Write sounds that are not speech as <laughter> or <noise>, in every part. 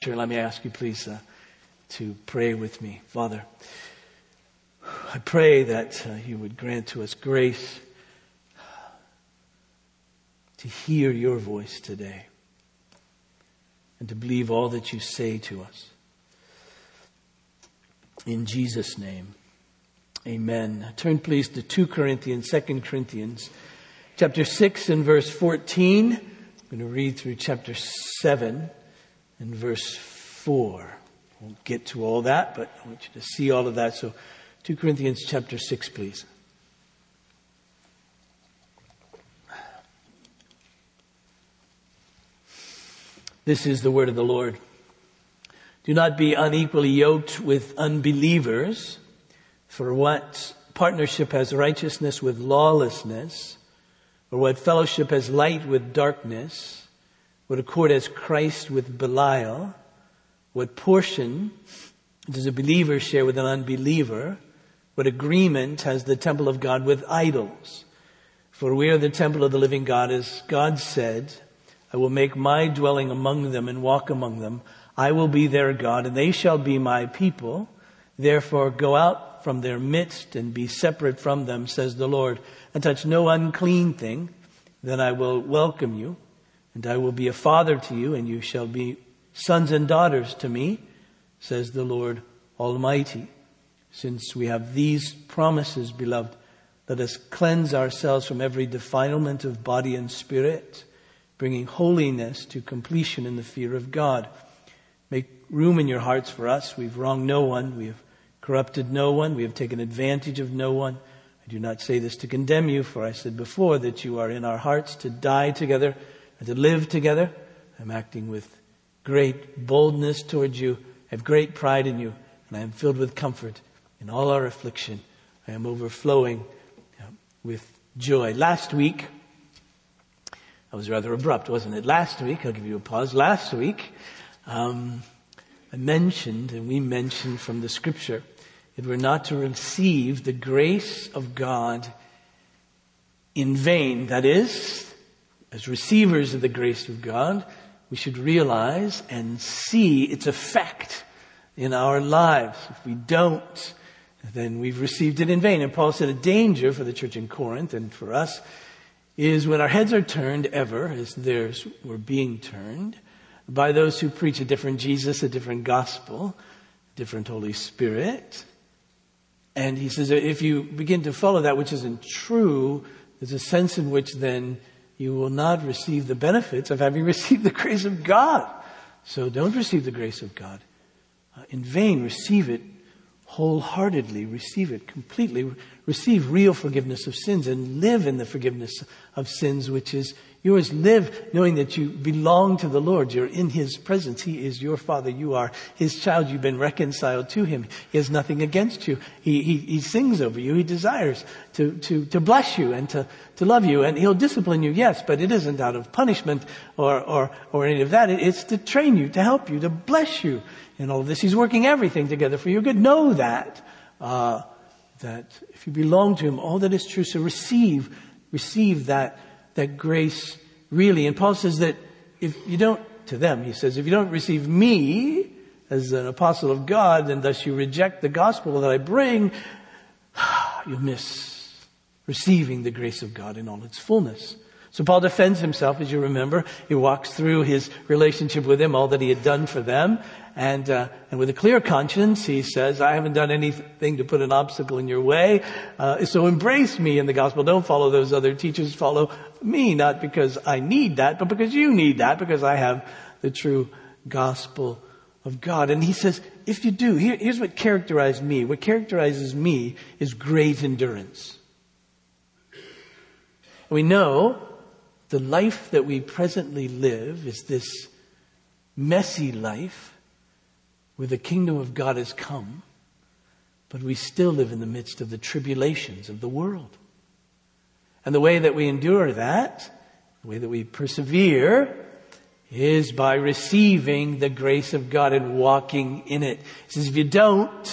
Sure, let me ask you, please, uh, to pray with me. Father, I pray that uh, you would grant to us grace to hear your voice today and to believe all that you say to us. In Jesus' name, amen. Turn please to 2 Corinthians, 2 Corinthians, chapter 6 and verse 14. I'm going to read through chapter 7 and verse 4. Won't get to all that, but I want you to see all of that. So 2 Corinthians chapter 6, please. This is the word of the Lord. Do not be unequally yoked with unbelievers, for what partnership has righteousness with lawlessness, or what fellowship has light with darkness, what accord has Christ with Belial, what portion does a believer share with an unbeliever, what agreement has the temple of God with idols. For we are the temple of the living God, as God said, I will make my dwelling among them and walk among them. I will be their God and they shall be my people. Therefore go out from their midst and be separate from them, says the Lord, and touch no unclean thing. Then I will welcome you and I will be a father to you and you shall be sons and daughters to me, says the Lord Almighty. Since we have these promises, beloved, let us cleanse ourselves from every defilement of body and spirit bringing holiness to completion in the fear of God. Make room in your hearts for us. We've wronged no one. We have corrupted no one. We have taken advantage of no one. I do not say this to condemn you, for I said before that you are in our hearts to die together and to live together. I'm acting with great boldness towards you. I have great pride in you, and I am filled with comfort in all our affliction. I am overflowing with joy. Last week, that was rather abrupt, wasn't it? Last week, I'll give you a pause. Last week, um, I mentioned, and we mentioned from the scripture, that we're not to receive the grace of God in vain. That is, as receivers of the grace of God, we should realize and see its effect in our lives. If we don't, then we've received it in vain. And Paul said a danger for the church in Corinth and for us is when our heads are turned ever, as theirs were being turned, by those who preach a different Jesus, a different gospel, different Holy Spirit. And he says if you begin to follow that which isn't true, there's a sense in which then you will not receive the benefits of having <laughs> received the grace of God. So don't receive the grace of God uh, in vain. Receive it wholeheartedly. Receive it completely receive real forgiveness of sins and live in the forgiveness of sins, which is yours. Live knowing that you belong to the Lord. You're in His presence. He is your Father. You are His child. You've been reconciled to Him. He has nothing against you. He, he, he sings over you. He desires to, to, to bless you and to, to love you. And He'll discipline you, yes, but it isn't out of punishment or, or, or any of that. It's to train you, to help you, to bless you in all of this. He's working everything together for your good. Know that. Uh, that if you belong to Him, all that is true, so receive, receive that, that grace really. And Paul says that if you don't, to them, he says, if you don't receive me as an apostle of God, and thus you reject the gospel that I bring, <sighs> you'll miss receiving the grace of God in all its fullness. So Paul defends himself, as you remember. He walks through his relationship with them, all that he had done for them, and, uh, and with a clear conscience, he says, I haven't done anything to put an obstacle in your way. Uh, so embrace me in the gospel. Don't follow those other teachers. Follow me, not because I need that, but because you need that, because I have the true gospel of God. And he says, if you do, here, here's what characterized me. What characterizes me is great endurance. We know the life that we presently live is this messy life where the kingdom of God has come, but we still live in the midst of the tribulations of the world. And the way that we endure that, the way that we persevere, is by receiving the grace of God and walking in it. He says, if you don't,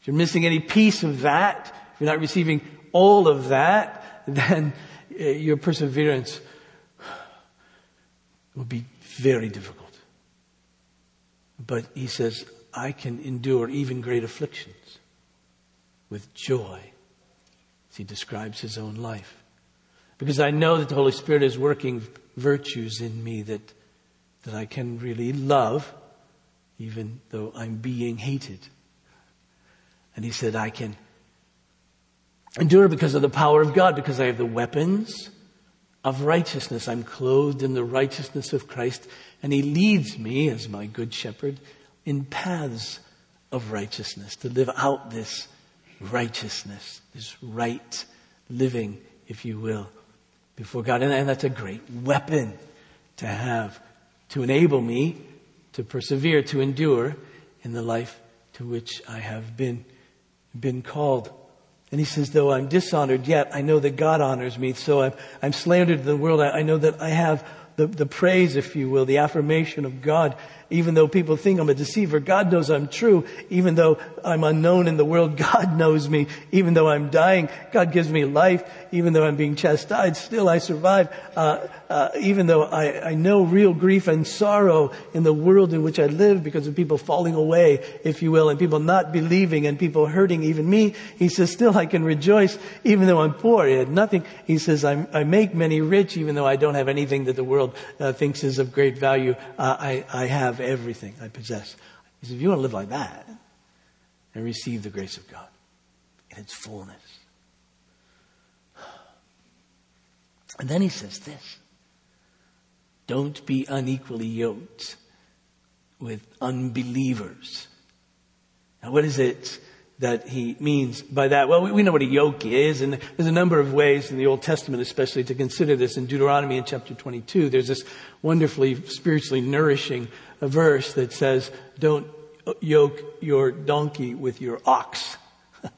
if you're missing any piece of that, if you're not receiving all of that, <laughs> then uh, your perseverance will be very difficult. but he says, I can endure even great afflictions with joy as he describes his own life. Because I know that the Holy Spirit is working virtues in me that, that I can really love, even though I'm being hated. And he said, I can endure because of the power of God, because I have the weapons of righteousness. I'm clothed in the righteousness of Christ, and he leads me as my good shepherd in paths of righteousness to live out this righteousness, this right living, if you will, before God. And, and that's a great weapon to have to enable me to persevere, to endure in the life to which I have been, been called. And he says, though I'm dishonored, yet I know that God honors me. So I'm, I'm slandered in the world. I, I know that I have the, the praise, if you will, the affirmation of God even though people think I'm a deceiver, God knows I'm true. Even though I'm unknown in the world, <laughs> God knows me. Even though I'm dying, God gives me life. Even though I'm being chastised, still I survive. Uh, uh, even though I, I know real grief and sorrow in the world in which I live because of people falling away, if you will, and people not believing and people hurting even me, he says, still I can rejoice even though I'm poor. He had nothing. He says, i i make many rich even though I don't have anything that the world uh, thinks is of great value. Uh, I, I have everything I possess. He says, if you want to live like that and receive the grace of God in its fullness. And then he says this don't be unequally yoked with unbelievers. Now, what is it that he means by that? Well, we, know what a yoke is, and there's a number of ways in the Old Testament, especially, to consider this. In Deuteronomy in chapter 22, there's this wonderfully spiritually nourishing verse that says, don't yoke your donkey with your ox. <laughs> I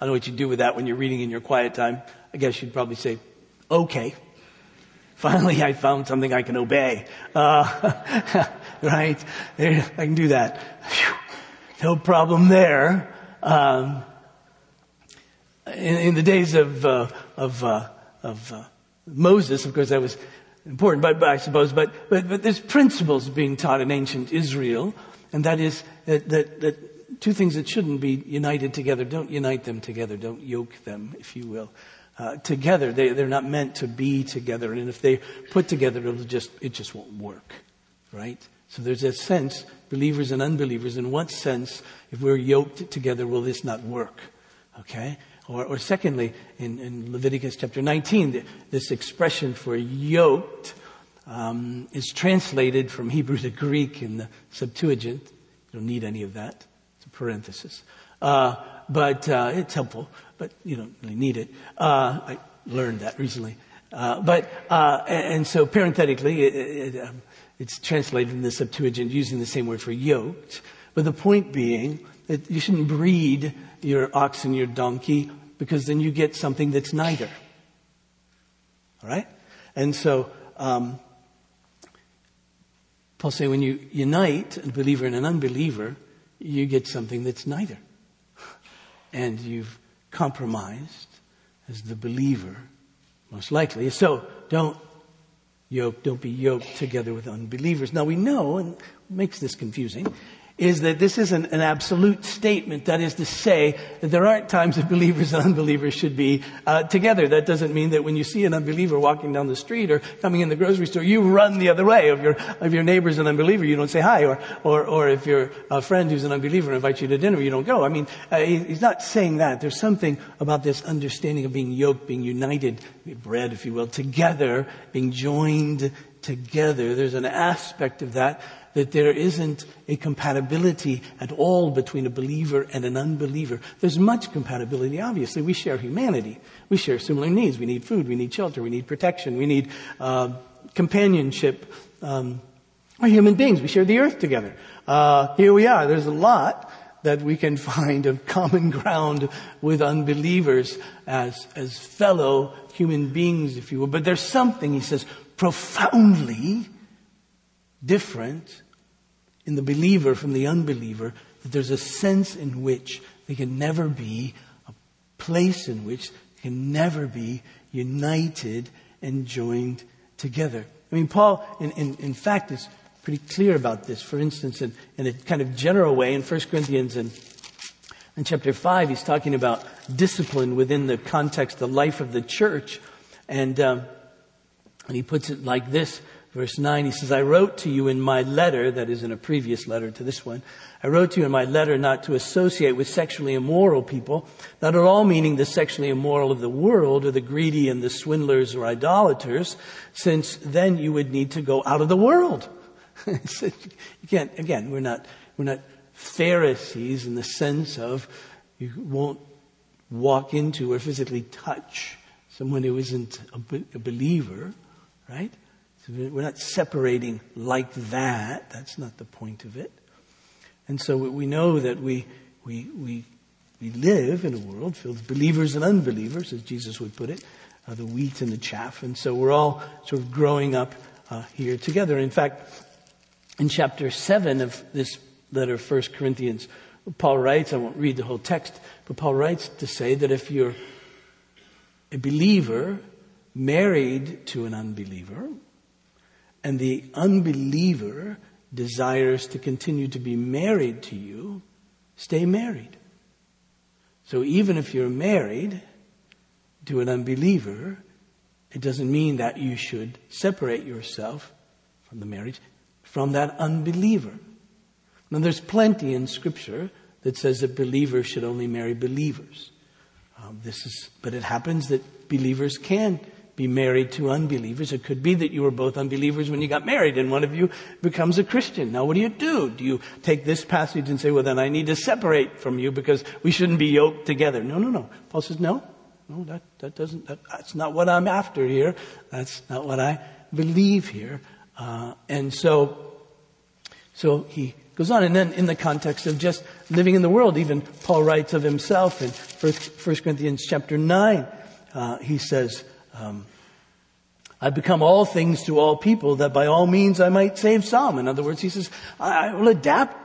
don't know what you do with that when you're reading in your quiet time. I guess you'd probably say, okay. <laughs> Finally, I found something I can obey. Uh, <laughs> right? I can do that. No problem there. Um, in, in, the days of uh, of uh, of uh, Moses, of course, that was important, but, but I suppose. But, but but there's principles being taught in ancient Israel, and that is that, that that two things that shouldn't be united together. Don't unite them together. Don't yoke them, if you will. Uh, together, they, they're not meant to be together, and if they put together, it'll just it just won't work, right? So there's a sense, believers and unbelievers, in what sense, if we're yoked together, will this not work? Okay? Or, or secondly, in, in, Leviticus chapter 19, this expression for yoked um, is translated from Hebrew to Greek in the Septuagint. You don't need any of that. It's a parenthesis. Uh, but uh, it's helpful, but you don't really need it. Uh, I learned that recently. Uh, but uh, and, and, so parenthetically, it, it, um, it's translated in the Septuagint using the same word for yoked. But the point being that you shouldn't breed your ox and your donkey because then you get something that's neither. All right? And so, um, Paul say when you unite a believer and an unbeliever, you get something that's neither. And you've compromised as the believer, most likely. So don't yoke, don't be yoked together with unbelievers. Now we know, and makes this confusing, is that this isn't an absolute statement. That is to say that there aren't times that believers and unbelievers should be uh, together. That doesn't mean that when you see an unbeliever walking down the street or coming in the grocery store, you run the other way. Of your of your neighbor's an unbeliever, you don't say hi. Or or or if your a friend who's an unbeliever invites you to dinner, you don't go. I mean, uh, he, he's not saying that. There's something about this understanding of being yoked, being united, bred, if you will, together, being joined together. There's an aspect of that that there isn't a compatibility at all between a believer and an unbeliever. There's much compatibility, obviously. We share humanity. We share similar needs. We need food. We need shelter. We need protection. We need uh, companionship. Um, we're human beings. We share the earth together. Uh, here we are. There's a lot that we can <laughs> find of common ground with unbelievers as, as fellow human beings, if you will. But there's something, he says, profoundly different in the believer from the unbeliever, that there's a sense in which they can never be, a place in which they can never be united and joined together. I mean, Paul, in, in, in fact, is pretty clear about this. For instance, in, in a kind of general way, in 1 Corinthians and in chapter 5, he's talking about discipline within the context, the life of the church. And, um, and he puts it like this Verse 9, he says, I wrote to you in my letter, that is in a previous letter to this one, I wrote to you in my letter not to associate with sexually immoral people, not at all meaning the sexually immoral of the world or the greedy and the swindlers or idolaters, since then you would need to go out of the world. <laughs> can't, again, we're not, we're not Pharisees in the sense of you won't walk into or physically touch someone who isn't a, believer, right? We're not separating like that. That's not the point of it. And so we know that we, we, we, we live in a world filled with believers and unbelievers, as Jesus would put it, uh, the wheat and the chaff. And so we're all sort of growing up uh, here together. In fact, in chapter 7 of this letter of 1 Corinthians, Paul writes, I won't read the whole text, but Paul writes to say that if you're a believer married to an unbeliever, and the unbeliever desires to continue to be married to you, stay married. So even if you're married to an unbeliever, it doesn't mean that you should separate yourself from the marriage from that unbeliever. Now there's plenty in scripture that says that believers should only marry believers. Um, this is, but it happens that believers can be married to unbelievers. It could be that you were both unbelievers when you got married and one of you becomes a Christian. Now what do you do? Do you take this passage and say, well then I need to separate from you because we shouldn't be yoked together? No, no, no. Paul says, no, no, that, that doesn't, that, that's not what I'm after here. That's not what I believe here. Uh, and so, so he goes on. And then in the context of just living in the world, even Paul writes of himself in 1 Corinthians chapter 9, uh, he says, um, I've become all things to all people that by all means I might save some. In other words, he says, I will adapt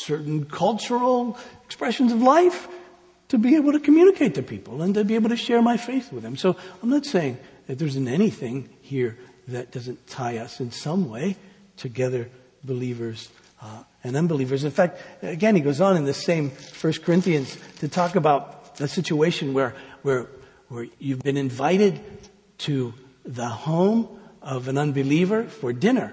certain cultural expressions of life to be able to communicate to people and to be able to share my faith with them. So I'm not saying that there isn't anything here that doesn't tie us in some way together, believers uh, and unbelievers. In fact, again, he goes on in the same First Corinthians to talk about a situation where, where, where you've been invited to the home of an unbeliever for dinner.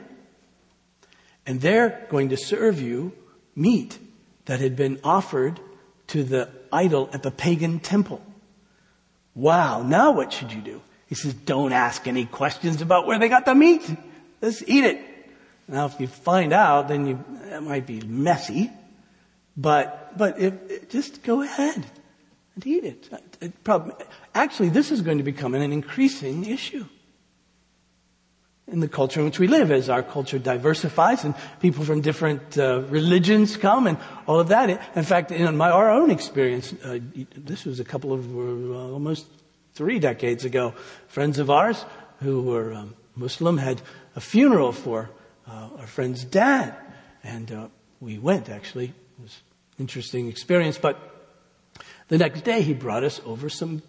And they're going to serve you meat that had been offered to the idol at the pagan temple. Wow, now what should you do? He says, don't ask any questions about where they got the meat. Just eat it. Now if you find out, then you, it might be messy, but, but if, just go ahead and eat it. actually, this is going to become an increasing issue in the culture in which we live as our culture diversifies and people from different uh, religions come and all of that. In fact, in my, our own experience, uh, this was a couple of uh, almost three decades ago, friends of ours who were um, Muslim had a funeral for uh, our friend's dad. And uh, we went, actually. It was an interesting experience. But the next day, he brought us over some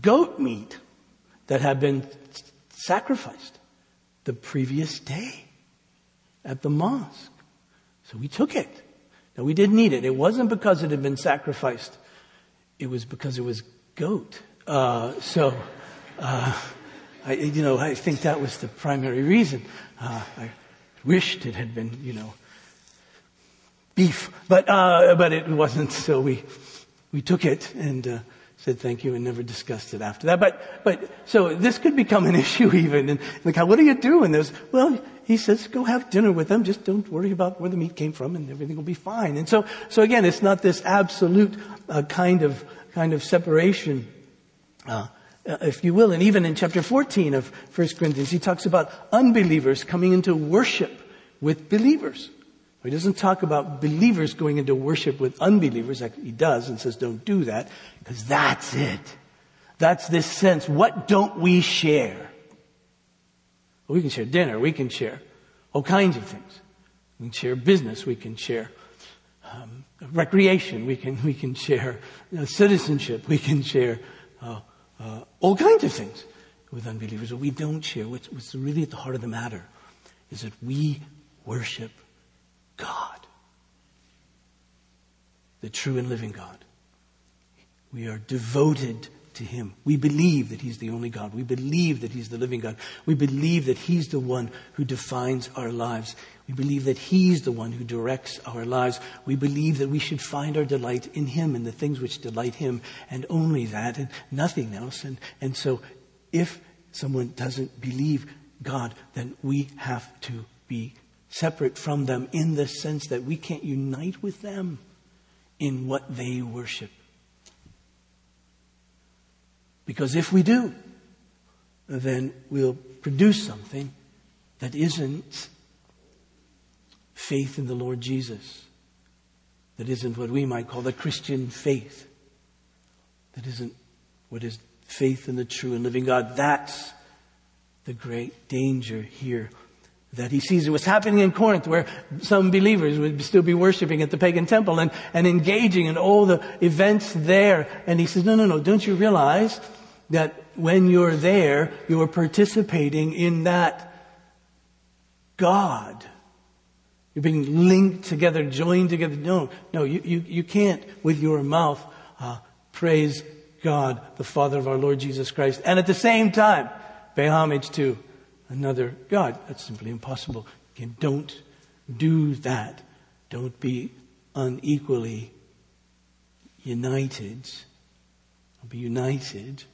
goat meat that had been sacrificed the previous day at the mosque. So we took it. Now we didn't eat it. It wasn't because it had been sacrificed. It was because it was goat. Uh, so, uh, I, you know, I think that was the primary reason. Uh, I wished it had been, you know, beef, but uh, but it wasn't. So we we took it and uh, said thank you and never discussed it after that. But, but, so this could become an <laughs> issue even. And like, what do you do? And there's, well, he says, go have dinner with them. Just don't worry about where the meat came from and everything will be fine. And so, so again, it's not this absolute uh, kind of, kind of separation. Uh, if you will, and even in chapter 14 of 1 Corinthians, he talks about unbelievers coming into worship with believers. He doesn't talk about believers going into worship with unbelievers. like He does and says don't do that because that's it. That's this sense. What don't we share? Well, we can share dinner. We can share all kinds of things. We can share business. We can share um, recreation. We can we can share you know, citizenship. We can share uh, uh, all kinds of things with unbelievers. What we don't share, what's, what's really at the heart of the matter, is that we worship God, the true and living God. We are devoted to Him. We believe that He's the only God. We believe that He's the living God. We believe that He's the one who defines our lives. We believe that He's the one who directs our lives. We believe that we should find our delight in Him and the things which delight Him and only that and nothing else. And, and so if someone doesn't believe God, then we have to be separate from them in the sense that we can't unite with them in what they worship. Because if we do, then we'll produce something that isn't faith in the Lord Jesus. That isn't what we might call the Christian faith. That isn't what is faith in the true and living God. That's the great danger here that he sees what's happening in Corinth where some believers would still be worshiping at the pagan temple and, and engaging in all the events there. And he says, no, no, no, don't you realize that when you're there, you're participating in that God. You're being linked together, joined together. No, no, you, you, you can't with your mouth uh, praise God, the Father of our Lord Jesus Christ, and at the same time pay homage to another God. That's simply impossible. Again, don't do that. Don't be unequally united. Be united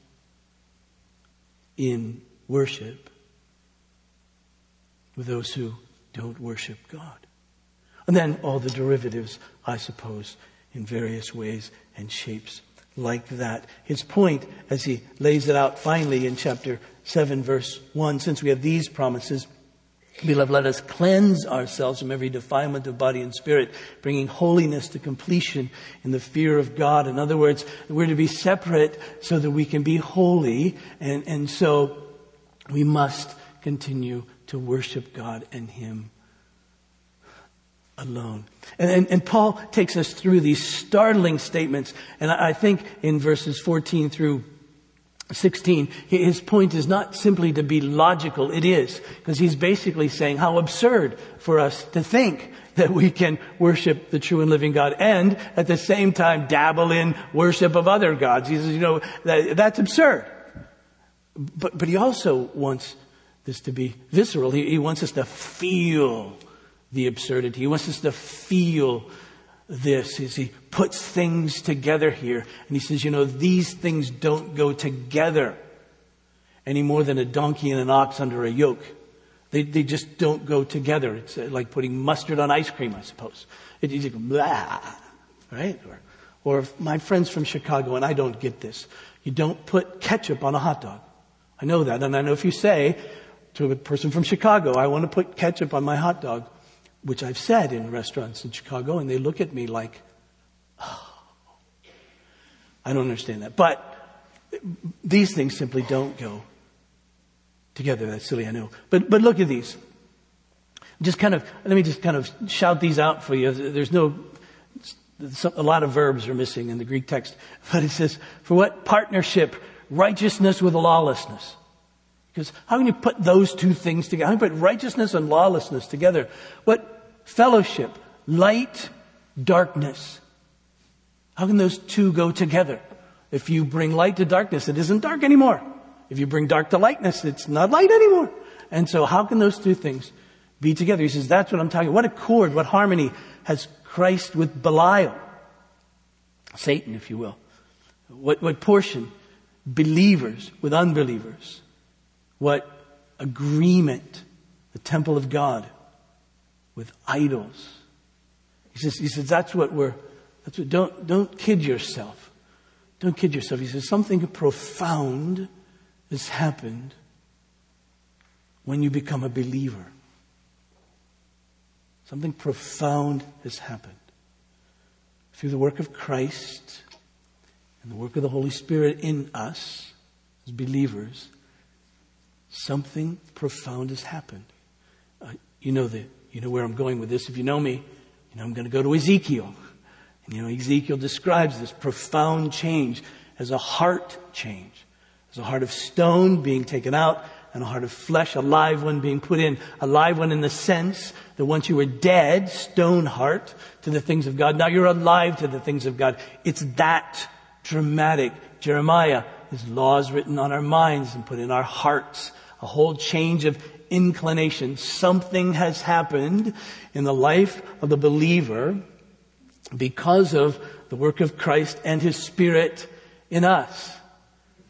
in worship with those who don't worship God. And then all the derivatives, I suppose, in various ways and shapes like that. His point, as he lays it out finally in chapter 7, verse 1, since we have these promises, Beloved, let us cleanse ourselves from every defilement of body and spirit, bringing holiness to completion in the fear of God. In other words, we're to be separate so that we can be holy, and, and so we must continue to worship God and Him alone. And, and, and, Paul takes us through these startling statements. And I, I think in verses 14 through 16, his point is not simply to be logical. It is. Because he's basically saying how absurd for us to think that we can worship the true and living God and at the same time dabble in worship of other gods. He says, you know, that, that's absurd. But, but he also wants this to be visceral. He, he wants us to feel the absurdity. He wants us to feel this as he puts things together here. And he says, you know, these things don't go together any more than a donkey and an ox under a yoke. They, they just don't go together. It's uh, like putting mustard on ice cream, I suppose. It, it's like, blah, right? Or, or my friends from Chicago, and I don't get this. You don't put ketchup on a hot dog. I know that. And I know if you say to a person from Chicago, I want to put ketchup on my hot dog, which I've said in restaurants in Chicago, and they look at me like, oh, I don't understand that. But these things simply don't go together. That's silly, I know. But, but look at these. Just kind of, let me just kind of shout these out for you. There's no, a lot of verbs are missing in the Greek text. <laughs> But it says, for what partnership, righteousness with lawlessness. Because how can you put those two things together? How can you put righteousness and lawlessness together? What fellowship, light, darkness. How can those two go together? If you bring light to darkness, it isn't dark anymore. If you bring dark to lightness, it's not light anymore. And so how can those two things be together? He says, that's what I'm talking about. What accord, what harmony has Christ with Belial? Satan, if you will. What, what portion? Believers with unbelievers. What agreement? The temple of God with idols. He says, he says that's what we're, that's what, don't, don't kid yourself. Don't kid yourself. He says something profound has happened when you become a believer. Something profound has happened. Through the work of Christ and the work of the Holy Spirit in us as believers, something profound has happened. Uh, you know the you know where I'm going with this. If you know me, you know I'm going to go to Ezekiel. And you know, Ezekiel describes this profound change as a heart change. As a heart of stone being taken out and a heart of flesh, a live one being put in. A live one in the sense That once you were dead, stone heart, to the things of God, now you're alive to the things of God. It's that dramatic. Jeremiah, his laws written on our minds and put in our hearts. A whole change of inclination. Something has happened in the life of the believer because of the work of Christ and His Spirit in us.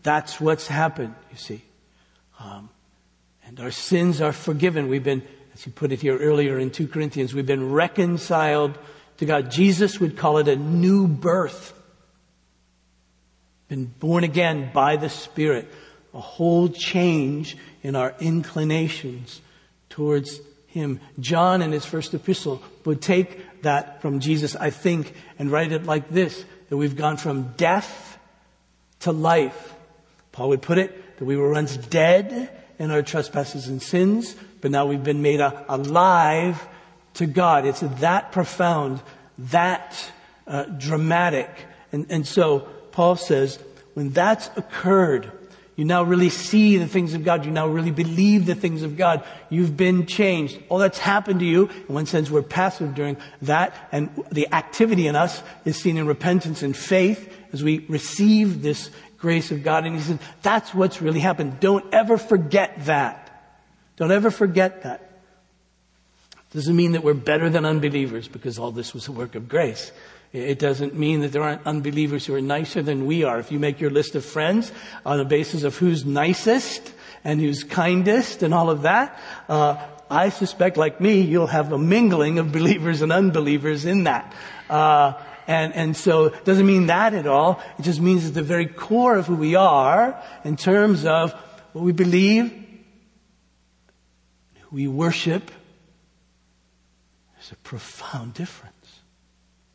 That's what's happened, you see. Um, and our sins are forgiven. We've been, as you put it here earlier in 2 Corinthians, we've been reconciled to God. Jesus would call it a new birth. Been born again by the Spirit. A whole change in our inclinations towards Him. John in his first epistle would take that from Jesus, I think, and write it like this, that we've gone from death to life. Paul would put it, that we were once dead in our trespasses and sins, but now we've been made alive to God. It's that profound, that uh, dramatic. And, and so Paul says, when that's occurred, you now really see the things of God. You now really believe the things of God. You've been changed. All that's happened to you, in one sense, we're passive during that, and the activity in us is seen in repentance and faith as we receive this grace of God. And he said, that's what's really happened. Don't ever forget that. Don't ever forget that. Doesn't mean that we're better than unbelievers because all this was a work of grace. It doesn't mean that there aren't unbelievers who are nicer than we are. If you make your list of friends on the basis of who's nicest and who's kindest and all of that, uh, I suspect, like me, you'll have a mingling of believers and unbelievers in that. Uh, and, and so it doesn't mean that at all. It just means at the very core of who we are in terms of what we believe, who we worship, there's a profound difference.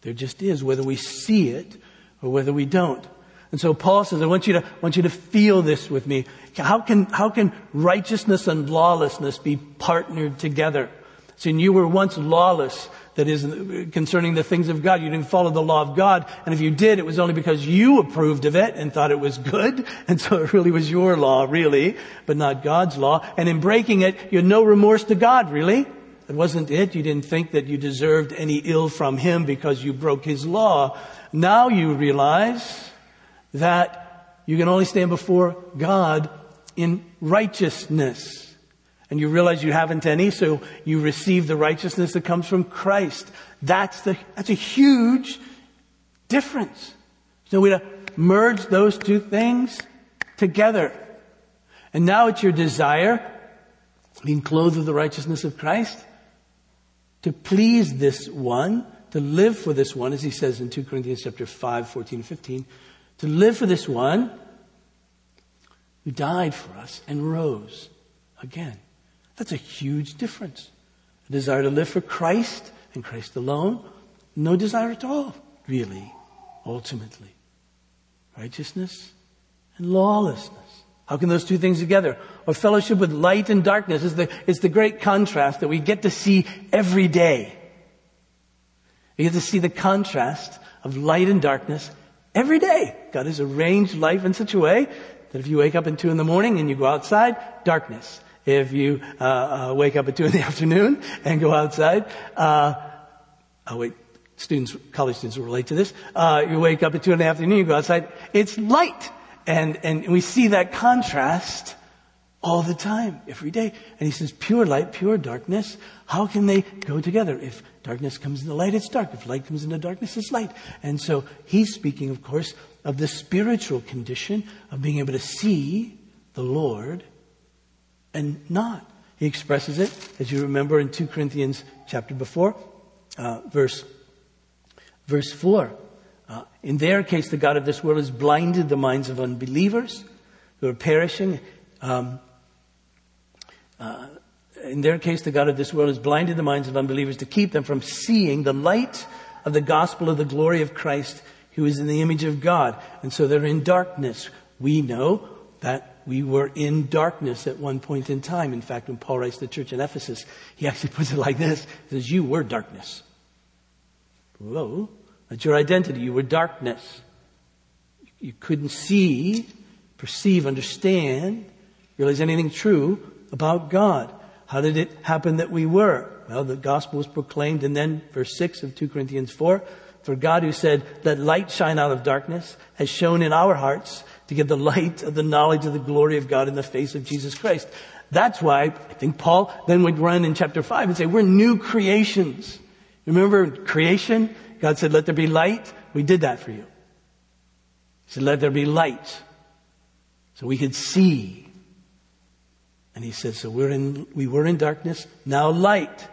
There just is, whether we see it or whether we don't. And so Paul says, I want you to, want you to feel this with me. How can, how can righteousness and lawlessness be partnered together? See, you were once lawless, that is, concerning the things of God. You didn't follow the law of God. And if you did, it was only because you approved of it and thought it was good. <laughs> And so it really was your law, really, but not God's law. And in breaking it, you had no remorse to God, really. It wasn't it. You didn't think that you deserved any ill from him because you broke his law. Now you realize that you can only stand before God in righteousness. And you realize you haven't any, so you receive the righteousness that comes from Christ. That's the, that's a huge difference. So we merge those two things together. And now it's your desire, being clothed with the righteousness of Christ, to please this one, to live for this one, as he says in 2 Corinthians chapter 5, 14, 15, to live for this one who died for us and rose again. That's a huge difference. A desire to live for Christ and Christ alone, no desire at all, really, ultimately. Righteousness and lawlessness. How can those two things together? Or fellowship with light and darkness is the, is the great contrast that we get to see every day. We get to see the contrast of light and darkness every day. God has arranged life in such a way that if you wake up at two in the morning and you go outside, darkness. If you uh, uh, wake up at two in the <laughs> afternoon and go outside, uh, oh wait, students, college students will relate to this. Uh, you wake up at two in the afternoon, you go outside, it's light. And, and we see that contrast all the time, every day. And he says, pure light, pure darkness, how can they go together? If darkness comes into light, it's dark. If light comes into darkness, it's light. And so he's speaking, of course, of the spiritual condition of being able to see the Lord and not. He expresses it, as you remember in 2 Corinthians chapter before, uh, verse, verse 4. Uh, in their case, the God of this world has blinded the minds of unbelievers who are perishing. Um, uh, in their case, the God of this world has blinded the minds of unbelievers to keep them from seeing the light of the gospel of the glory of Christ, who is in the image of God. And so they're in darkness. We know that we were in darkness at one point in time. In fact, when Paul writes to the church in Ephesus, he actually <laughs> puts it like this. He says, you were darkness. Whoa. That's your identity. You were darkness. You couldn't see, perceive, understand, realize anything true about God. How did it happen that we were? Well, the gospel was proclaimed, and then verse 6 of 2 Corinthians 4 For God, who said, Let light shine out of darkness, has shone in our hearts to give the light of the knowledge of the glory of God in the face of Jesus Christ. That's why I think Paul then would run in chapter 5 and say, We're new creations. Remember creation? God said, Let there be light. We did that for you. He said, Let there be light. So we could see. And he said, So we're in, we were in darkness, now light.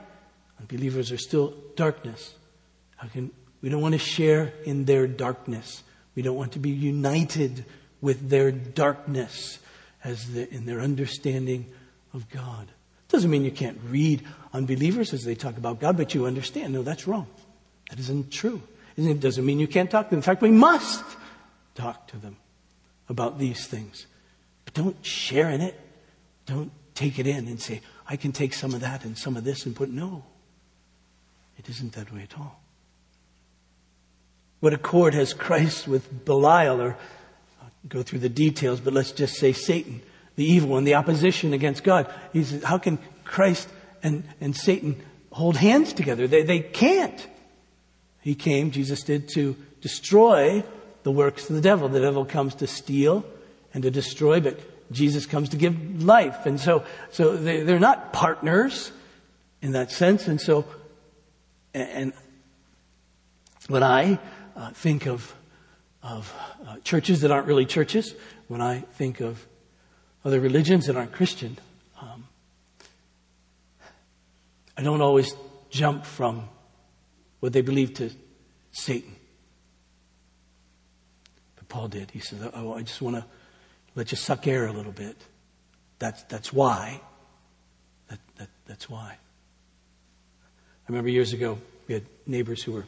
Unbelievers are still darkness. How can, we don't want to share in their darkness. We don't want to be united with their darkness as the, in their understanding of God. Doesn't mean you can't read unbelievers as they talk about God, but you understand. No, that's wrong. That isn't true. It doesn't mean you can't talk to them. In fact, we must talk to them about these things. But don't share in it. Don't take it in and say, I can take some of that and some of this and put, no. It isn't that way at all. What accord has Christ with Belial, or I'll go through the details, but let's just say Satan, the evil one, the opposition against God. He says, how can Christ and, and Satan hold hands together? They, they can't. He came, Jesus did, to destroy the works of the devil. The devil comes to steal and to destroy, but Jesus comes to give life. And so, so they, they're not partners in that sense. And so, and when I uh, think of, of uh, churches that aren't really churches, when I think of other religions that aren't Christian, um, I don't always jump from what they believe to Satan. But Paul did. He said, Oh, I just want to let you suck air a little bit. That's, that's why. That, that, that's why. I remember years ago, we had neighbors who were,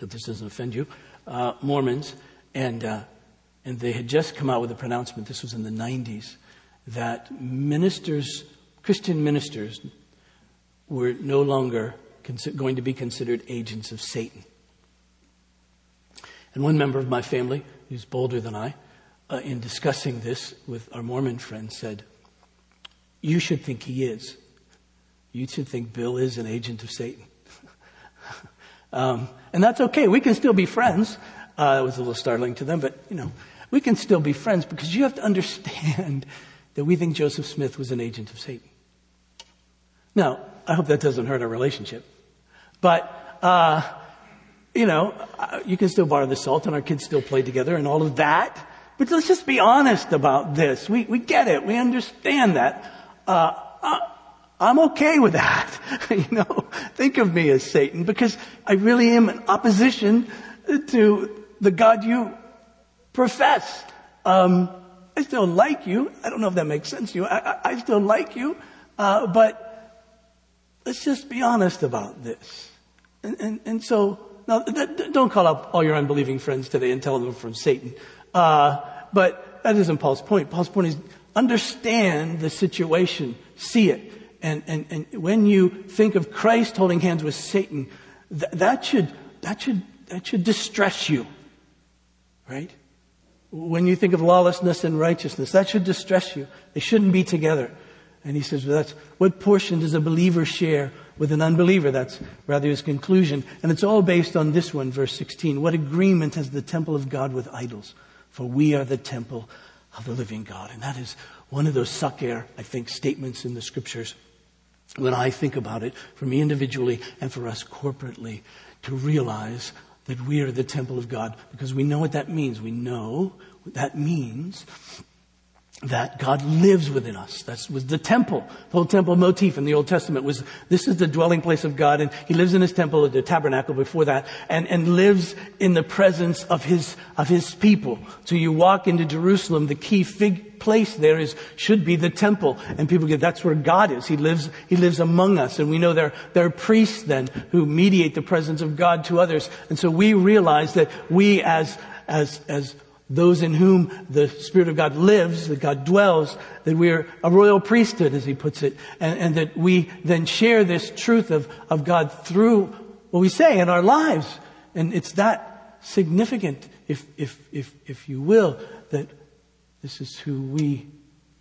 if this doesn't offend you, uh, Mormons, and, uh, and they had just come out with a pronouncement, this was in the 90s, that ministers, Christian ministers, were no longer going to be considered agents of Satan. And one member of my family, who's bolder than I, uh, in discussing this with our Mormon friends, said, You should think he is. You should think Bill is an agent of Satan. <laughs> um, and that's okay. We can still be friends. Uh, it was a little startling to them, but, you know, we can still be friends because you have to understand <laughs> that we think Joseph Smith was an agent of Satan. Now, I hope that doesn't hurt our relationship. But, uh, you know, uh, you can still borrow the salt and our kids still play together and all of that. But let's just be honest about this. We, we get it. We understand that. Uh, I'm okay with that. <laughs> you know, think of me as Satan because I really am in opposition to the God you profess. Um, I still like you. I don't know if that makes sense to you. I, I, I still like you, uh, but let's just be honest about this. And, and, and so, now, don't call up all your unbelieving friends today and tell them from Satan. Uh, but that isn't Paul's point. Paul's point is understand the situation, see it. And, and, and when you think of Christ holding hands with Satan, th- that should, that should, that should distress you. Right? When you think of lawlessness and righteousness, that should distress you. They shouldn't be together. And he says, well, that's what portion does a believer share with an unbeliever? That's rather his conclusion. And it's all based on this one, verse 16. What agreement has the temple of God with idols? For we are the temple of the living God. And that is one of those suck air, I think, statements in the scriptures when I think about it, for me individually and for us corporately, to realize that we are the temple of God because we know what that means. We know what that means that God lives within us. That was the temple. The whole temple motif in the Old Testament was this is the dwelling place of God and he lives in his temple, the tabernacle before that, and, and lives in the presence of his, of his people. So you walk into Jerusalem, the key fig place there is, should be the temple. And people get, that's where God is. He lives, he lives among us. And we know there, there are priests then who mediate the presence of God to others. And so we realize that we as, as, as those in whom the Spirit of God lives, that God dwells, that we're a royal priesthood, as he puts it, and, and, that we then share this truth of, of God through what we say in our lives. And it's that significant, if, if, if, if you will, that this is who we,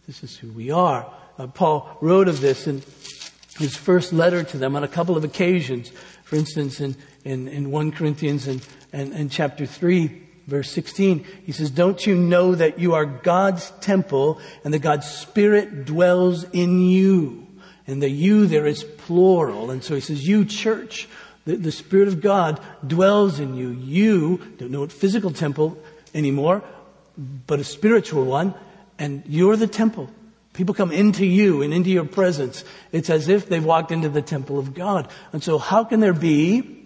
this is who we are. Uh, Paul wrote of this in his first letter to them on a couple of occasions. For instance, in, in, in 1 Corinthians and, and, and chapter 3, verse 16, he says, Don't you know that you are God's temple and that God's Spirit dwells in you? And the you there is plural. And so he says, You church, the, the Spirit of God dwells in you. You don't know what physical temple anymore, but a spiritual one. And you're the temple. People come into you and into your presence. It's as if they've walked into the temple of God. And so how can there be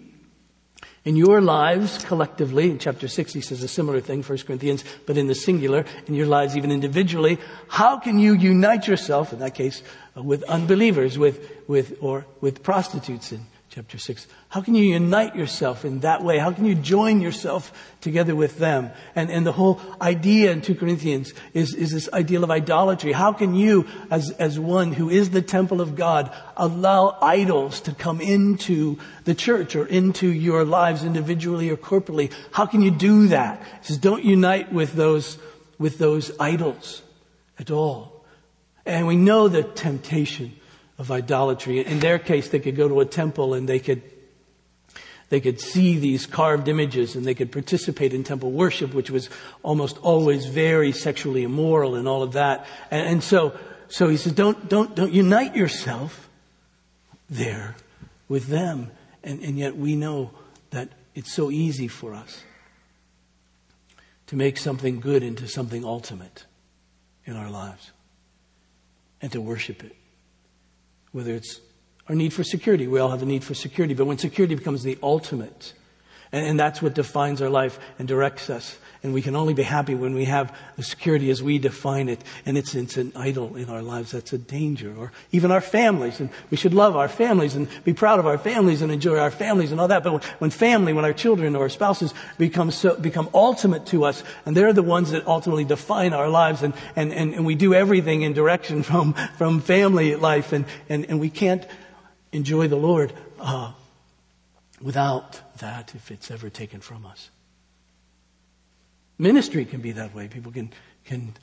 in your lives collectively, in chapter 6 he says a similar thing, 1 Corinthians, but in the singular, in your lives even individually, how can you unite yourself, in that case, uh, with unbelievers, with, with, or with prostitutes and chapter 6. How can you unite yourself in that way? How can you join yourself together with them? And, and the whole idea in 2 Corinthians is, is this ideal of idolatry. How can you, as, as one who is the temple of God, allow idols to come into the church or into your lives individually or corporately? How can you do that? He says, don't unite with those, with those idols at all. And we know the temptation of idolatry. In their case, they could go to a temple and they could they could see these carved images and they could participate in temple worship, which was almost always very sexually immoral and all of that. And, and so, so he says, don't, don't, don't unite yourself there with them. And, and yet we know that it's so easy for us to make something good into something ultimate in our lives and to worship it whether it's our need for security. We all have a need for security, but when security becomes the ultimate, and, and, that's what defines our life and directs us, and we can only be happy when we have the security as we define it, and it's, it's an idol in our lives. That's a danger. Or even our families, and we should love our families and be proud of our families and enjoy our families and all that. But when, family, when our children or our spouses become so, become ultimate to us, and they're the ones that ultimately define our lives, and, and, and, and we do everything in direction <laughs> from, from family life, and, and, and we can't enjoy the Lord uh, without that if it's ever taken from us. Ministry can be that way. People can, can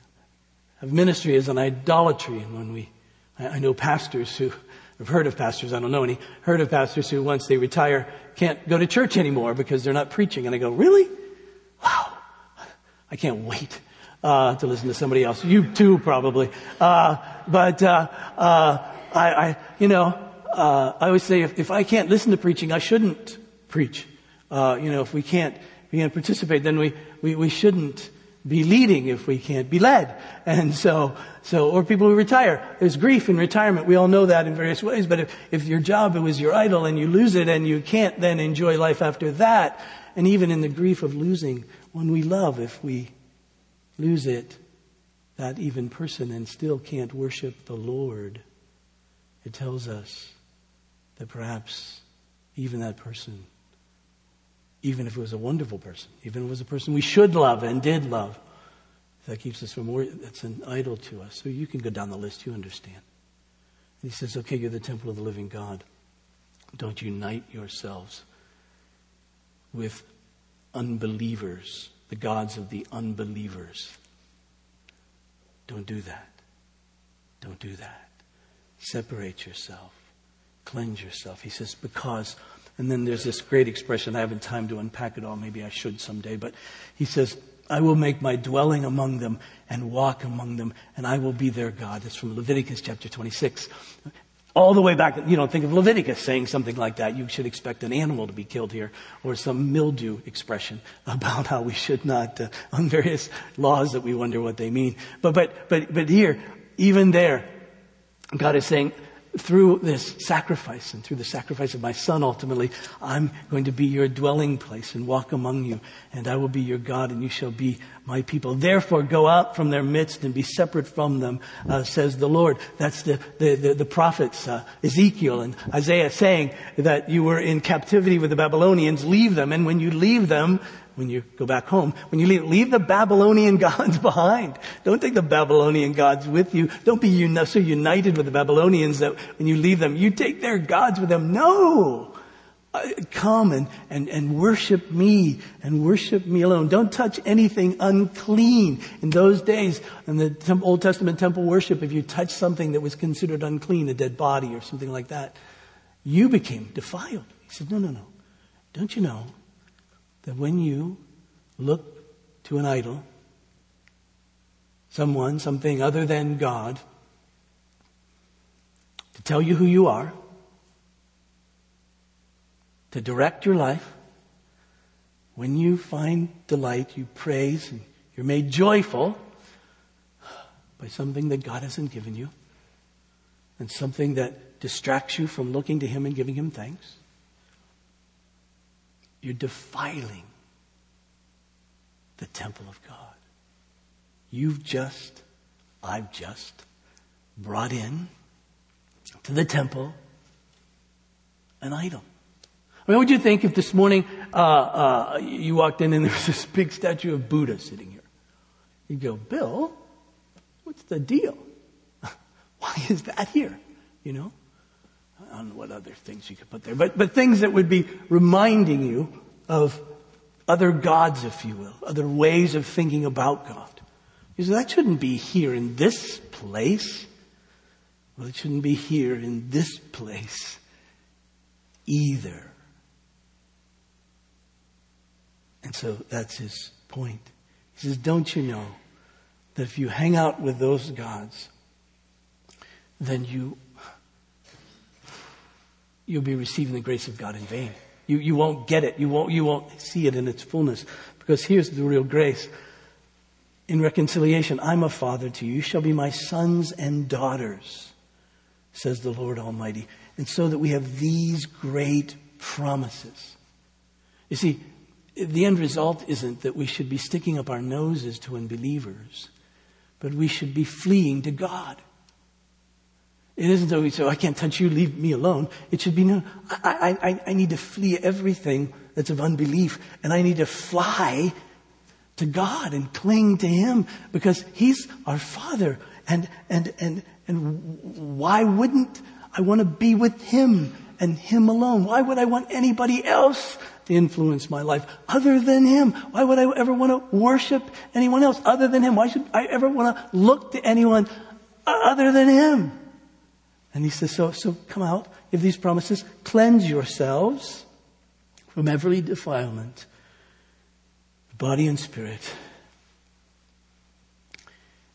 have ministry as an idolatry. And when we, I, I know pastors who, I've heard of pastors, I don't know any, heard of pastors who once they retire can't go to church anymore because they're not preaching. And I go, really? Wow. I can't wait. Uh, to listen to somebody else. You too, probably. Uh, but uh, uh I, I, you know, uh, I always say if, if, I can't listen to preaching, I shouldn't preach. Uh, you know, if we can't, we can't participate, then we, we, we shouldn't be leading if we can't be led. And so, so, or people who retire. There's grief in retirement. We all know that in various ways. But if, if your job, was your idol and you lose it and you can't then enjoy life after that, and even in the grief of losing one we love, if we lose it, that even person and still can't worship the Lord, it tells us that perhaps even that person, even if it was a wonderful person, even if it was a person we should love and did love, that keeps us from that's an idol to us. So you can go down the list, you understand. And he says, okay, you're the temple of the living God. Don't unite yourselves with unbelievers, the gods of the unbelievers. Don't do that. Don't do that. Separate yourself. Cleanse yourself. He says, because, and then there's this great expression, I haven't time to unpack it all, maybe I should someday, but he says, I will make my dwelling among them and walk among them, and I will be their God. That's from Leviticus chapter 26. All the way back, you don't think of Leviticus saying something like that. You should expect an animal to be killed here, or some mildew expression about how we should not, uh, on various laws that we wonder what they mean. But, but, but, but here, even there, God is saying, through this sacrifice and through the sacrifice of my son ultimately, I'm going to be your dwelling place and walk among you and I will be your God and you shall be my people. Therefore go out from their midst and be separate from them, uh, says the Lord. That's the, the, the, the prophets, uh, Ezekiel and Isaiah saying that you were in captivity with the Babylonians, leave them and when you leave them, when you go back home. When you leave, leave the Babylonian <laughs> gods behind. Don't take the Babylonian gods with you. Don't be uni- so united with the Babylonians that when you leave them, you take their gods with them. No! Uh, come and, and, and worship me and worship me alone. Don't touch anything unclean. In those days, in the Old Testament temple worship, if you touched something that was considered unclean, a dead body or something like that, you became defiled. He said, no, no, no. Don't you know that when you look to an idol, someone, something other than God, to tell you who you are, to direct your life. When you find delight, you praise and you're made joyful by something that God hasn't given you and something that distracts you from looking to Him and giving Him thanks. You're defiling the temple of God. You've just, I've just brought in to the temple an idol. I mean, what would you think if this morning uh, uh, you walked in and <laughs> there was this big statue of Buddha sitting here? You'd go, Bill, what's the deal? <laughs> Why is that here? You know? I don't know what other things you could put there, but, but things that would be reminding you of other gods, if you will, other ways of thinking about God. You say, that shouldn't be here in this place. Well, it shouldn't be here in this place either. And so that's his point. He says, Don't you know that if you hang out with those gods, then you, you'll be receiving the grace of God in vain. You, you won't get it. You won't, you won't see it in its fullness. Because here's the real grace. In reconciliation, I'm a father to you. You shall be my sons and daughters, says the Lord Almighty. And so that we have these great promises. You see, the end result isn't that we should be sticking up our noses to unbelievers, but we should be fleeing to God. It isn't that we say, oh, I can't touch you, leave me alone. It should be, no, I, I, I need to flee everything that's of unbelief, and I need to fly to God and cling to Him because He's our Father. And, and, and, and why wouldn't I want to be with Him and Him alone? Why would I want anybody else to influence my life other than Him? Why would I ever want to worship anyone else other than Him? Why should I ever want to look to anyone other than Him? And He says, so, so come out, give these promises, cleanse yourselves from every defilement, body and spirit,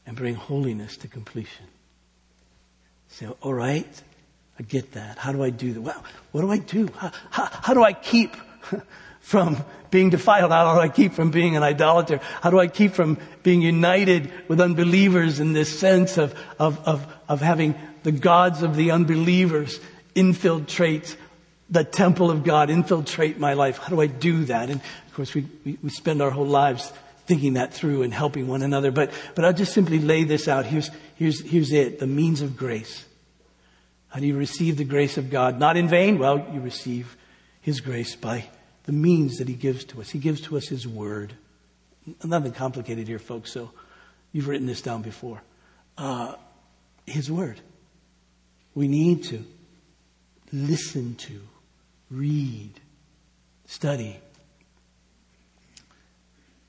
and bring holiness to completion. Say, all right, I get that. How do I do that? Well, what do I do? How, how, how do I keep <laughs> from being defiled? How do I keep from being an idolater? How do I keep from being united with unbelievers in this sense of, of, of, of having the gods of the unbelievers infiltrate the temple of God, infiltrate my life? How do I do that? And of course, we, we, we spend our whole lives thinking that through and helping one another. But, but I'll just simply lay this out. Here's, here's, here's it. The means of grace. How do you receive the grace of God? Not in vain. Well, you receive His grace by the means that He gives to us. He gives to us His Word. Nothing complicated here, folks, so you've written this down before. Uh, His Word. We need to listen to, read, study,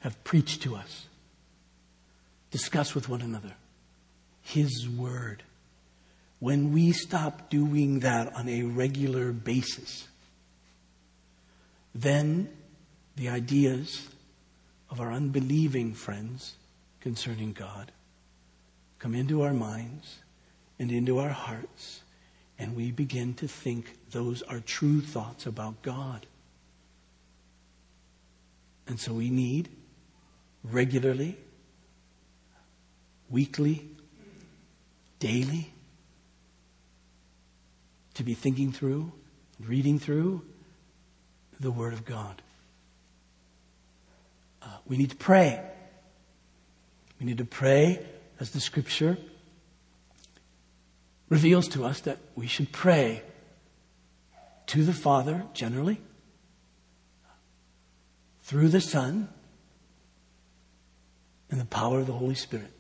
have preached to us, discuss with one another His Word. When we stop doing that on a regular basis, then the ideas of our unbelieving friends concerning God come into our minds and into our hearts, and we begin to think those are true thoughts about God. And so we need regularly, weekly, daily to be thinking through, reading through the Word of God. Uh, we need to pray. We need to pray as the Scripture reveals to us that we should pray to the Father generally, through the Son, and the power of the Holy Spirit.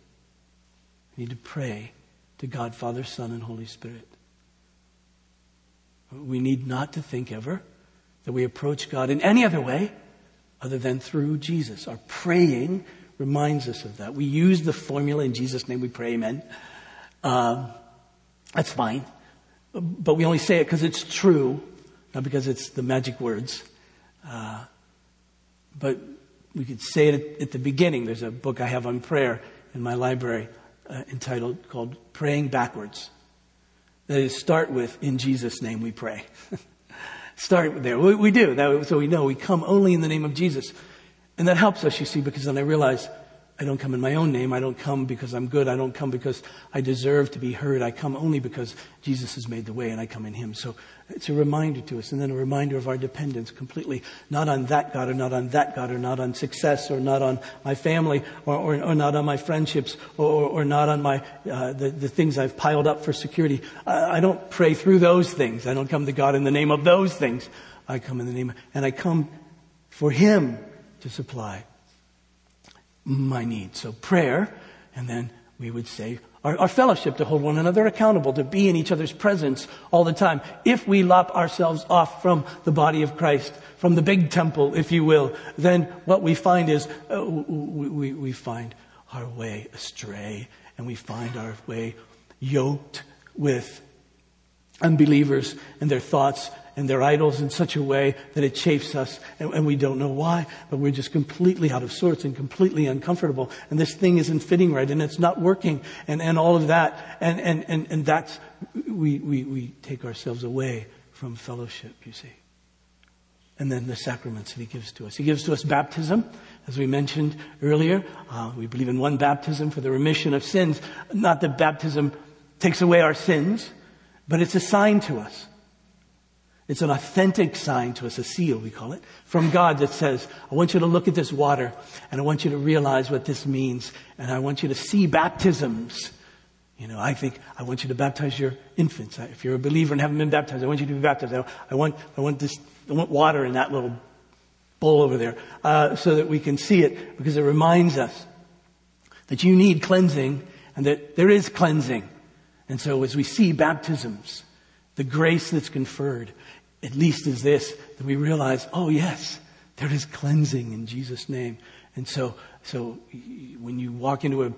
We need to pray to God, Father, Son, and Holy Spirit. We need not to think ever that we approach God in any other way other than through Jesus. Our praying reminds us of that. We use the formula in Jesus' name we pray, amen. Um, that's fine. But we only say it because it's true, not because it's the magic words. Uh, but we could say it at the beginning. There's a book I have on prayer in my library uh, entitled called Praying Backwards. That is, start with, in Jesus' name we pray. <laughs> start there. We, we do. That, so we know we come only in the name of Jesus. And that helps us, you see, because then I realize I don't come in my own name. I don't come because I'm good. I don't come because I deserve to be heard. I come only because Jesus has made the way and I come in Him. So it's a reminder to us and then a reminder of our dependence completely, not on that God or not on that God or not on success or not on my family or, or, or not on my friendships or, or not on my, uh, the, the things I've piled up for security. I, I don't pray through those things. I don't come to God in the name of those things. I come in the name, and I come for Him to supply my needs. So prayer, and then we would say our, our, fellowship to hold one another accountable, to be in each other's presence all the time. If we lop ourselves off from the body of Christ, from the big temple, if you will, then what we find is uh, we, we, we find our way astray and we find our way yoked with unbelievers and their thoughts and their idols in such a way that it chafes us and, and, we don't know why, but we're just completely out of sorts and completely uncomfortable. And this thing isn't fitting right and it's not working and, and all of that. And, and, and, and that's, we, we, we take ourselves away from fellowship, you see. And then the sacraments that he gives to us. He gives to us baptism, as we mentioned earlier. Uh, we believe in one baptism for the remission of sins. Not that baptism takes away our sins, but it's a sign to us it's an authentic sign to us, a seal, we call it, from God that says, I want you to look at this water and I want you to realize what this means and I want you to see baptisms. You know, I think I want you to baptize your infants. If you're a believer and haven't been baptized, I want you to be baptized. I, want, I want this, I want water in that little bowl over there, uh, so that we can see it because it reminds us that you need cleansing and that there is cleansing. And so as we see baptisms, the grace that's conferred, at least is this, that we realize, oh yes, there is cleansing in Jesus' name. And so, so when you walk into a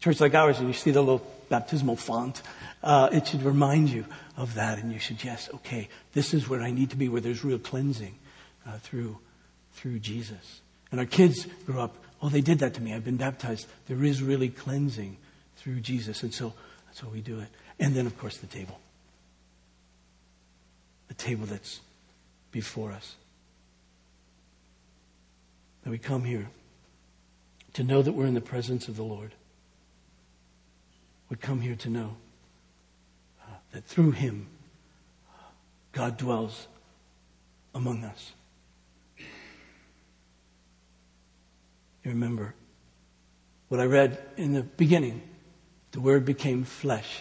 church like ours and you see the little baptismal font, uh, it should remind you of that, and you should yes, okay, this is where I need to be, where there's real cleansing uh, through through Jesus. And our kids grow up. Oh, they did that to me. I've been baptized. There is really cleansing through Jesus, and so that's how we do it. And then, of course, the table table that's before us. That we come here to know that we're in the presence of the Lord. We come here to know uh, that through Him, God dwells among us. You remember what I read in the beginning. The Word became flesh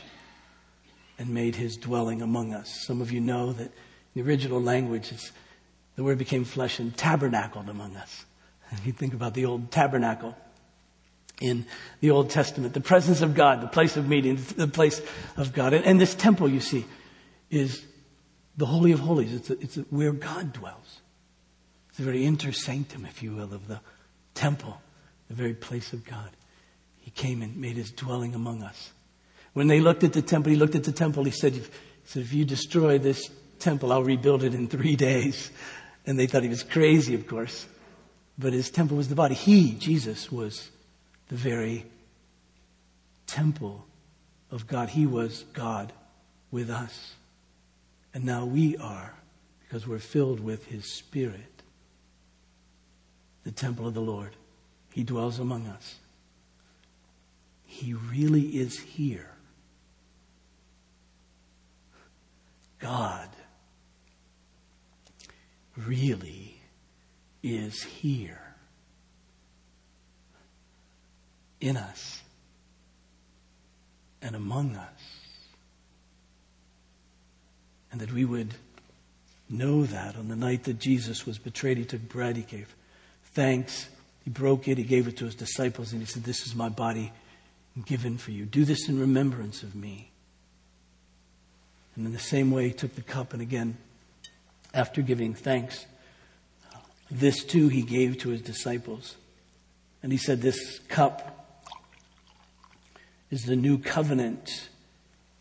and made his dwelling among us. Some of you know that the original language is the word became flesh and tabernacled among us. And <laughs> you think about the old tabernacle in the Old Testament, the presence of God, the place of meeting, the place of God. And, and this temple, you see, is the Holy of Holies. It's, a, it's a, where God dwells. It's the very inter sanctum, if you will, of the temple, the very place of God. He came and made his dwelling among us. When they looked at the temple, he looked at the temple, he said, he said, if you destroy this temple, I'll rebuild it in three days. And they thought he was crazy, of course. But his temple was the body. He, Jesus, was the very temple of God. He was God with us. And now we are, because we're filled with his spirit, the temple of the Lord. He dwells among us. He really is here. God really is here in us and among us. And that we would know that on the night that Jesus was betrayed, he took bread, he gave thanks, he broke it, he gave it to his disciples, and he said, This is my body given for you. Do this in remembrance of me. And in the same way, he took the cup and again after giving thanks, this too he gave to his disciples. And he said, This cup is the new covenant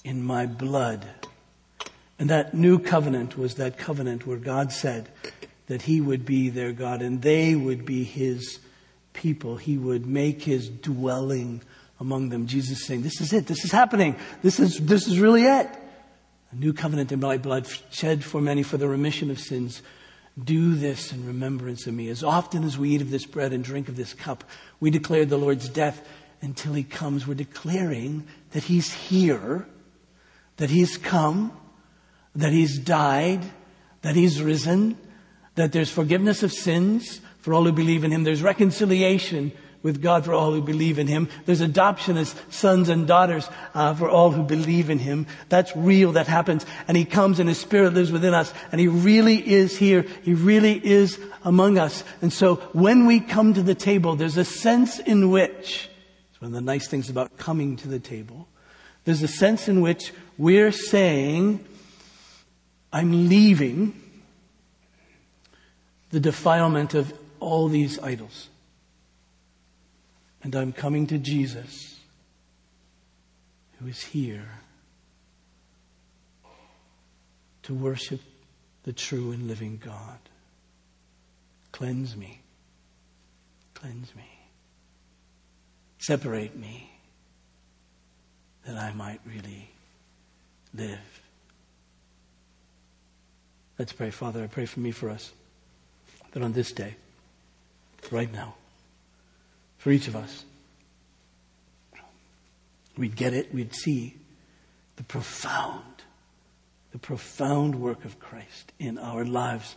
in my blood. And that new covenant was that covenant where God said that he would be their God and they would be his people. He would make his dwelling among them. Jesus saying, This is it. This is happening. This is, this is really it. A new covenant in my blood shed for many for the remission of sins. Do this in remembrance of me. As often as we eat of this bread and drink of this cup, we declare the Lord's death until he comes. We're declaring that he's here, that he's come, that he's died, that he's risen, that there's forgiveness of sins for all who believe in him. There's reconciliation with God for all who believe in Him. There's adoption as sons and daughters uh, for all who believe in Him. That's real. That happens. And He comes and His Spirit lives within us. And He really is here. He really is among us. And so when we come to the table, there's a sense in which, it's one of the nice things about coming to the table, there's a sense in which we're saying, I'm leaving the defilement of all these idols. And I'm coming to Jesus, who is here to worship the true and living God. Cleanse me. Cleanse me. Separate me that I might really live. Let's pray. Father, I pray for me, for us, that on this day, right now, for each of us. We'd get it, we'd see the profound, the profound work of Christ in our lives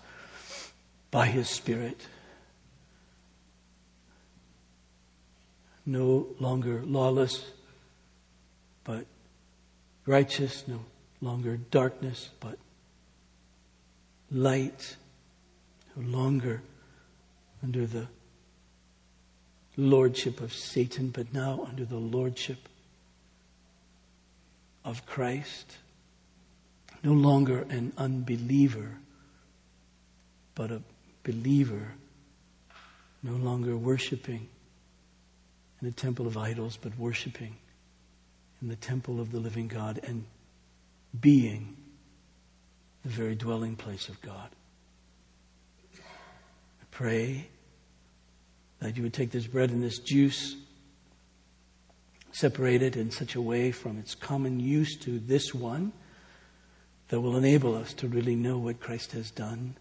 by His Spirit. No longer lawless, but righteous, no longer darkness, but light, no longer under the lordship of Satan, but now under the lordship of Christ. No longer an unbeliever, but a believer. No longer worshiping in the temple of idols, but worshiping in the temple of the living God and being the very dwelling place of God. I pray that you would take this bread and this juice, separate it in such a way from its common use to this one that will enable us to really know what Christ has done,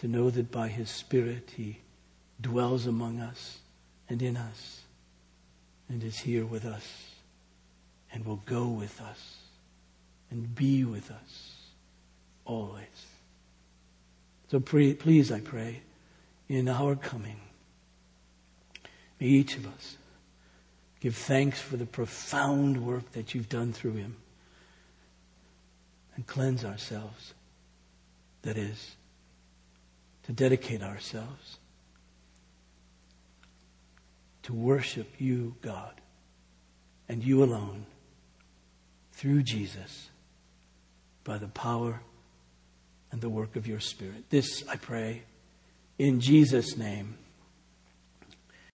to know that by His Spirit He dwells among us and in us and is here with us and will go with us and be with us always. So please, I pray, in our coming. May each of us give thanks for the profound work that you've done through him and cleanse ourselves. That is, to dedicate ourselves to worship you, God, and you alone through Jesus by the power and the work of your Spirit. This, I pray, in Jesus' name.